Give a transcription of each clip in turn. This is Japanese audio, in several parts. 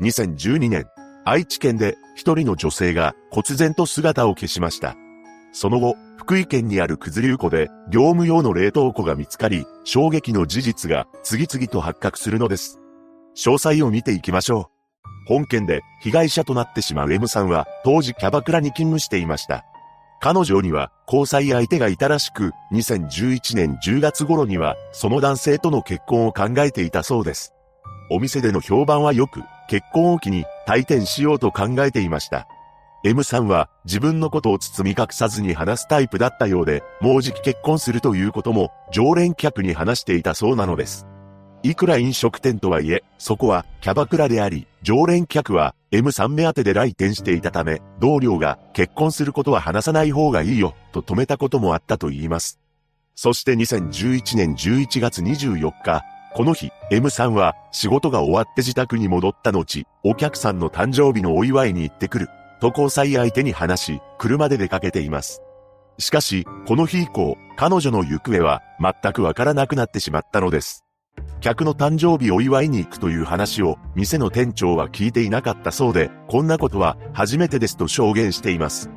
2012年、愛知県で一人の女性が忽然と姿を消しました。その後、福井県にある九頭竜湖で業務用の冷凍庫が見つかり、衝撃の事実が次々と発覚するのです。詳細を見ていきましょう。本件で被害者となってしまう M さんは当時キャバクラに勤務していました。彼女には交際相手がいたらしく、2011年10月頃にはその男性との結婚を考えていたそうです。お店での評判は良く、結婚を機に退店しようと考えていました。M さんは自分のことを包み隠さずに話すタイプだったようで、もうじき結婚するということも常連客に話していたそうなのです。いくら飲食店とはいえ、そこはキャバクラであり、常連客は M さん目当てで来店していたため、同僚が結婚することは話さない方がいいよ、と止めたこともあったと言います。そして2011年11月24日、この日、M さんは仕事が終わって自宅に戻った後、お客さんの誕生日のお祝いに行ってくる。と交際相手に話し、車で出かけています。しかし、この日以降、彼女の行方は全くわからなくなってしまったのです。客の誕生日お祝いに行くという話を店の店長は聞いていなかったそうで、こんなことは初めてですと証言しています。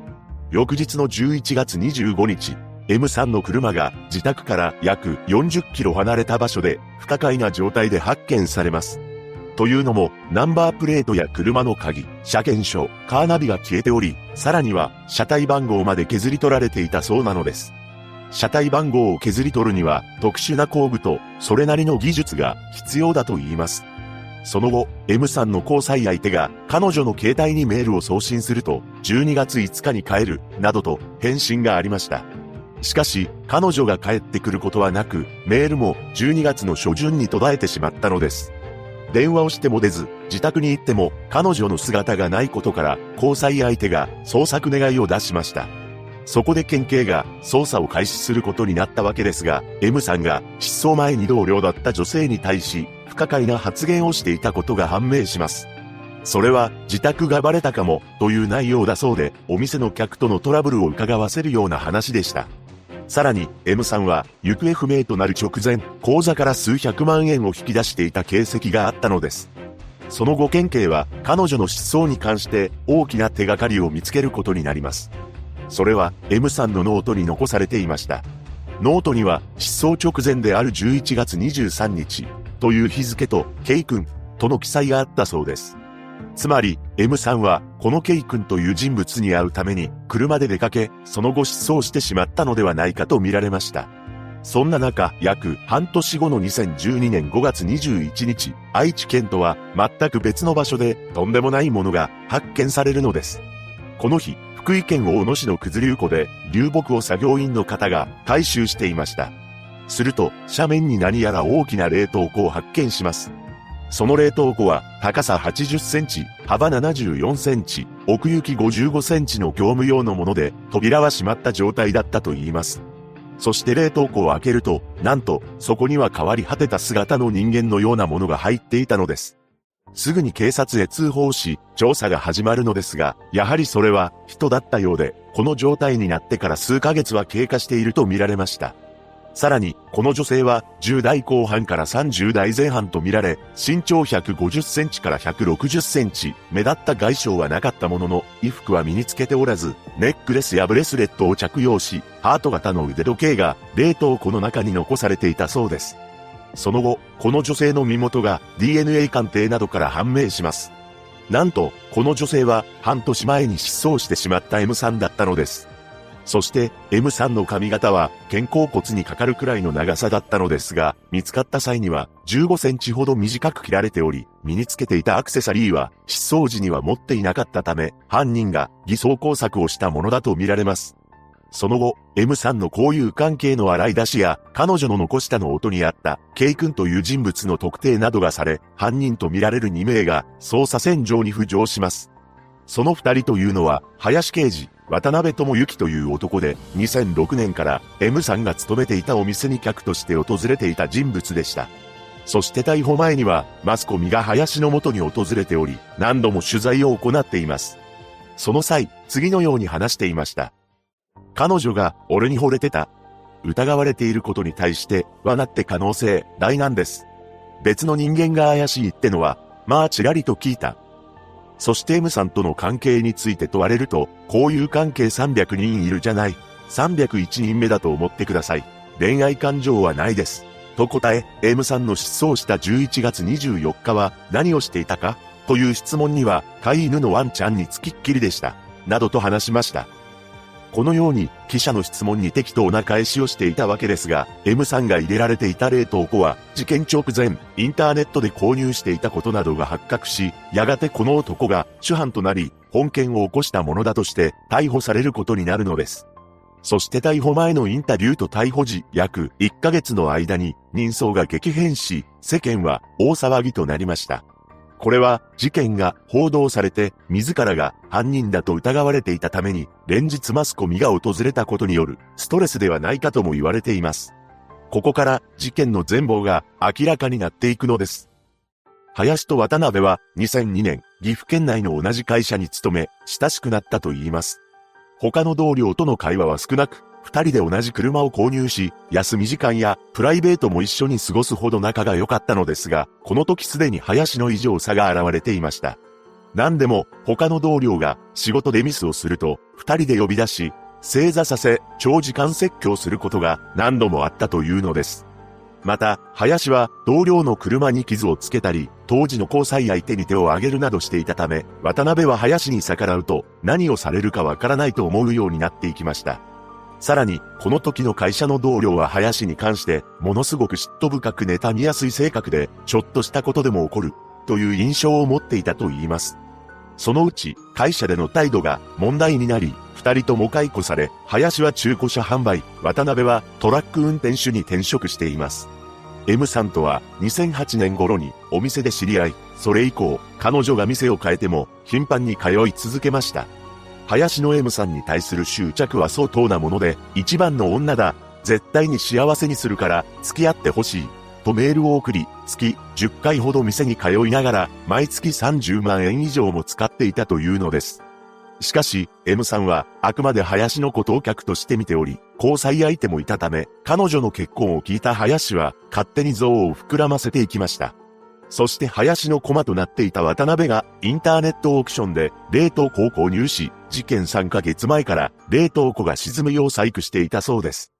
翌日の11月25日、M さんの車が自宅から約40キロ離れた場所で不可解な状態で発見されます。というのも、ナンバープレートや車の鍵、車検証、カーナビが消えており、さらには車体番号まで削り取られていたそうなのです。車体番号を削り取るには特殊な工具とそれなりの技術が必要だと言います。その後、M さんの交際相手が彼女の携帯にメールを送信すると、12月5日に帰る、などと返信がありました。しかし、彼女が帰ってくることはなく、メールも12月の初旬に途絶えてしまったのです。電話をしても出ず、自宅に行っても彼女の姿がないことから交際相手が捜索願いを出しました。そこで県警が捜査を開始することになったわけですが、M さんが失踪前に同僚だった女性に対し不可解な発言をしていたことが判明します。それは自宅がバレたかもという内容だそうで、お店の客とのトラブルを伺わせるような話でした。さらに、M さんは、行方不明となる直前、口座から数百万円を引き出していた形跡があったのです。その後県警は、彼女の失踪に関して、大きな手がかりを見つけることになります。それは、M さんのノートに残されていました。ノートには、失踪直前である11月23日、という日付と、K 君、との記載があったそうです。つまり、M さんは、この K 君という人物に会うために、車で出かけ、その後失踪してしまったのではないかと見られました。そんな中、約半年後の2012年5月21日、愛知県とは全く別の場所でとんでもないものが発見されるのです。この日、福井県大野市の九頭竜湖で流木を作業員の方が回収していました。すると、斜面に何やら大きな冷凍庫を発見します。その冷凍庫は高さ80センチ、幅74センチ、奥行き55センチの業務用のもので、扉は閉まった状態だったと言います。そして冷凍庫を開けると、なんと、そこには変わり果てた姿の人間のようなものが入っていたのです。すぐに警察へ通報し、調査が始まるのですが、やはりそれは人だったようで、この状態になってから数ヶ月は経過していると見られました。さらに、この女性は10代後半から30代前半とみられ、身長150センチから160センチ、目立った外傷はなかったものの、衣服は身につけておらず、ネックレスやブレスレットを着用し、ハート型の腕時計が冷凍庫の中に残されていたそうです。その後、この女性の身元が DNA 鑑定などから判明します。なんと、この女性は半年前に失踪してしまった M さんだったのです。そして M さんの髪型は肩甲骨にかかるくらいの長さだったのですが、見つかった際には15センチほど短く切られており、身につけていたアクセサリーは失踪時には持っていなかったため、犯人が偽装工作をしたものだと見られます。その後、M さんの交友関係の洗い出しや、彼女の残したの音にあった、K 君という人物の特定などがされ、犯人と見られる2名が捜査線上に浮上します。その二人というのは、林刑事、渡辺智之という男で、2006年から M さんが勤めていたお店に客として訪れていた人物でした。そして逮捕前には、マスコミが林の元に訪れており、何度も取材を行っています。その際、次のように話していました。彼女が俺に惚れてた。疑われていることに対して、罠って可能性大なんです。別の人間が怪しいってのは、まあちらりと聞いた。そして M さんとの関係について問われると、こういう関係300人いるじゃない。301人目だと思ってください。恋愛感情はないです。と答え、M さんの失踪した11月24日は何をしていたか？という質問には、飼い犬のワンちゃんにつきっきりでした。などと話しました。このように記者の質問に適当な返しをしていたわけですが、M さんが入れられていた冷凍庫は事件直前、インターネットで購入していたことなどが発覚し、やがてこの男が主犯となり、本件を起こしたものだとして逮捕されることになるのです。そして逮捕前のインタビューと逮捕時約1ヶ月の間に人相が激変し、世間は大騒ぎとなりました。これは事件が報道されて自らが犯人だと疑われていたために連日マスコミが訪れたことによるストレスではないかとも言われています。ここから事件の全貌が明らかになっていくのです。林と渡辺は2002年岐阜県内の同じ会社に勤め親しくなったと言います。他の同僚との会話は少なく二人で同じ車を購入し、休み時間やプライベートも一緒に過ごすほど仲が良かったのですが、この時すでに林の異常さが現れていました。何でも、他の同僚が仕事でミスをすると、二人で呼び出し、正座させ、長時間説教することが何度もあったというのです。また、林は同僚の車に傷をつけたり、当時の交際相手に手を挙げるなどしていたため、渡辺は林に逆らうと何をされるかわからないと思うようになっていきました。さらに、この時の会社の同僚は林に関して、ものすごく嫉妬深く妬みやすい性格で、ちょっとしたことでも起こる、という印象を持っていたと言います。そのうち、会社での態度が問題になり、二人とも解雇され、林は中古車販売、渡辺はトラック運転手に転職しています。M さんとは2008年頃にお店で知り合い、それ以降、彼女が店を変えても頻繁に通い続けました。林の M さんに対する執着は相当なもので、一番の女だ、絶対に幸せにするから付き合ってほしい。とメールを送り、月10回ほど店に通いながら、毎月30万円以上も使っていたというのです。しかし、M さんは、あくまで林のことを客として見ており、交際相手もいたため、彼女の結婚を聞いた林は、勝手に像を膨らませていきました。そして林の駒となっていた渡辺がインターネットオークションで冷凍庫を購入し、事件3ヶ月前から冷凍庫が沈むよう細工していたそうです。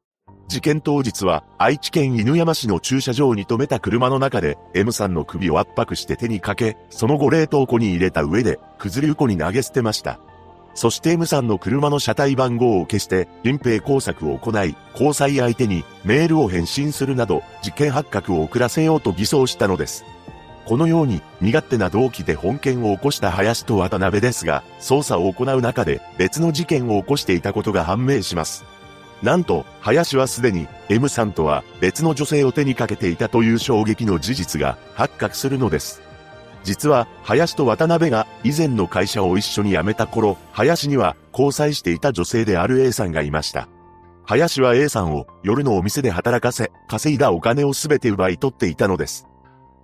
事件当日は愛知県犬山市の駐車場に停めた車の中で M さんの首を圧迫して手にかけ、その後冷凍庫に入れた上で崩れ床に投げ捨てました。そして M さんの車の車体番号を消して隠蔽工作を行い、交際相手にメールを返信するなど事件発覚を遅らせようと偽装したのです。このように身勝手な動機で本件を起こした林と渡辺ですが、捜査を行う中で別の事件を起こしていたことが判明します。なんと、林はすでに M さんとは別の女性を手にかけていたという衝撃の事実が発覚するのです。実は、林と渡辺が以前の会社を一緒に辞めた頃、林には交際していた女性である A さんがいました。林は A さんを夜のお店で働かせ、稼いだお金をすべて奪い取っていたのです。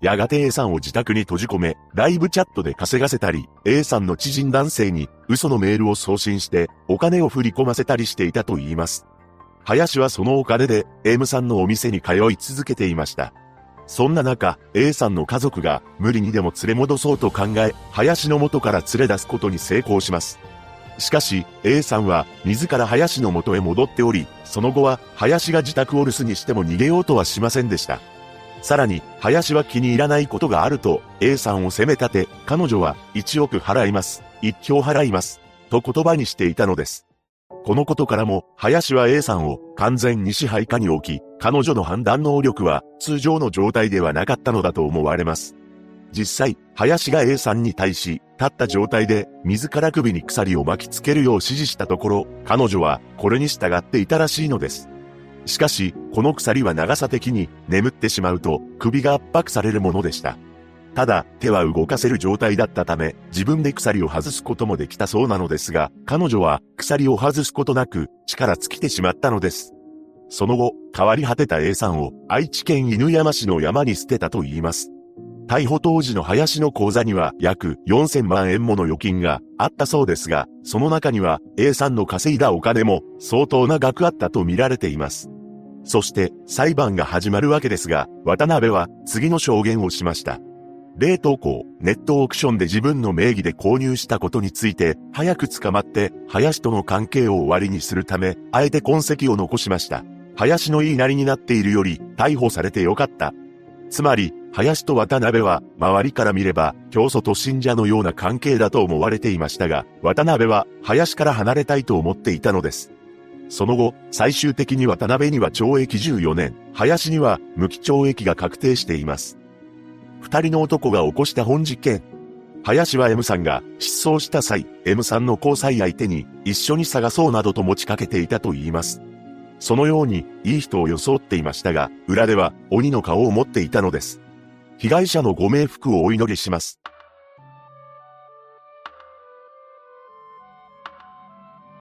やがて A さんを自宅に閉じ込め、ライブチャットで稼がせたり、A さんの知人男性に嘘のメールを送信してお金を振り込ませたりしていたと言います。林はそのお金で M さんのお店に通い続けていました。そんな中、A さんの家族が無理にでも連れ戻そうと考え、林の元から連れ出すことに成功します。しかし、A さんは自ら林の元へ戻っており、その後は林が自宅を留守にしても逃げようとはしませんでした。さらに、林は気に入らないことがあると、A さんを責め立て、彼女は1億払います、1票払います、と言葉にしていたのです。このことからも、林は A さんを完全に支配下に置き、彼女の判断能力は通常の状態ではなかったのだと思われます。実際、林が A さんに対し、立った状態で自ら首に鎖を巻きつけるよう指示したところ、彼女はこれに従っていたらしいのです。しかし、この鎖は長さ的に眠ってしまうと首が圧迫されるものでした。ただ、手は動かせる状態だったため、自分で鎖を外すこともできたそうなのですが、彼女は鎖を外すことなく力尽きてしまったのです。その後、変わり果てた A さんを愛知県犬山市の山に捨てたと言います。逮捕当時の林の口座には約4000万円もの預金があったそうですが、その中には A さんの稼いだお金も相当な額あったと見られています。そして裁判が始まるわけですが、渡辺は次の証言をしました。冷凍庫をネットオークションで自分の名義で購入したことについて、早く捕まって、林との関係を終わりにするため、あえて痕跡を残しました。林の言いなりになっているより、逮捕されてよかった。つまり、林と渡辺は、周りから見れば、教祖と信者のような関係だと思われていましたが、渡辺は、林から離れたいと思っていたのです。その後、最終的に渡辺には懲役14年、林には無期懲役が確定しています。二人の男が起こした本事件。林は M さんが失踪した際、M さんの交際相手に一緒に探そうなどと持ちかけていたと言います。そのようにいい人を装っていましたが、裏では鬼の顔を持っていたのです。被害者のご冥福をお祈りします。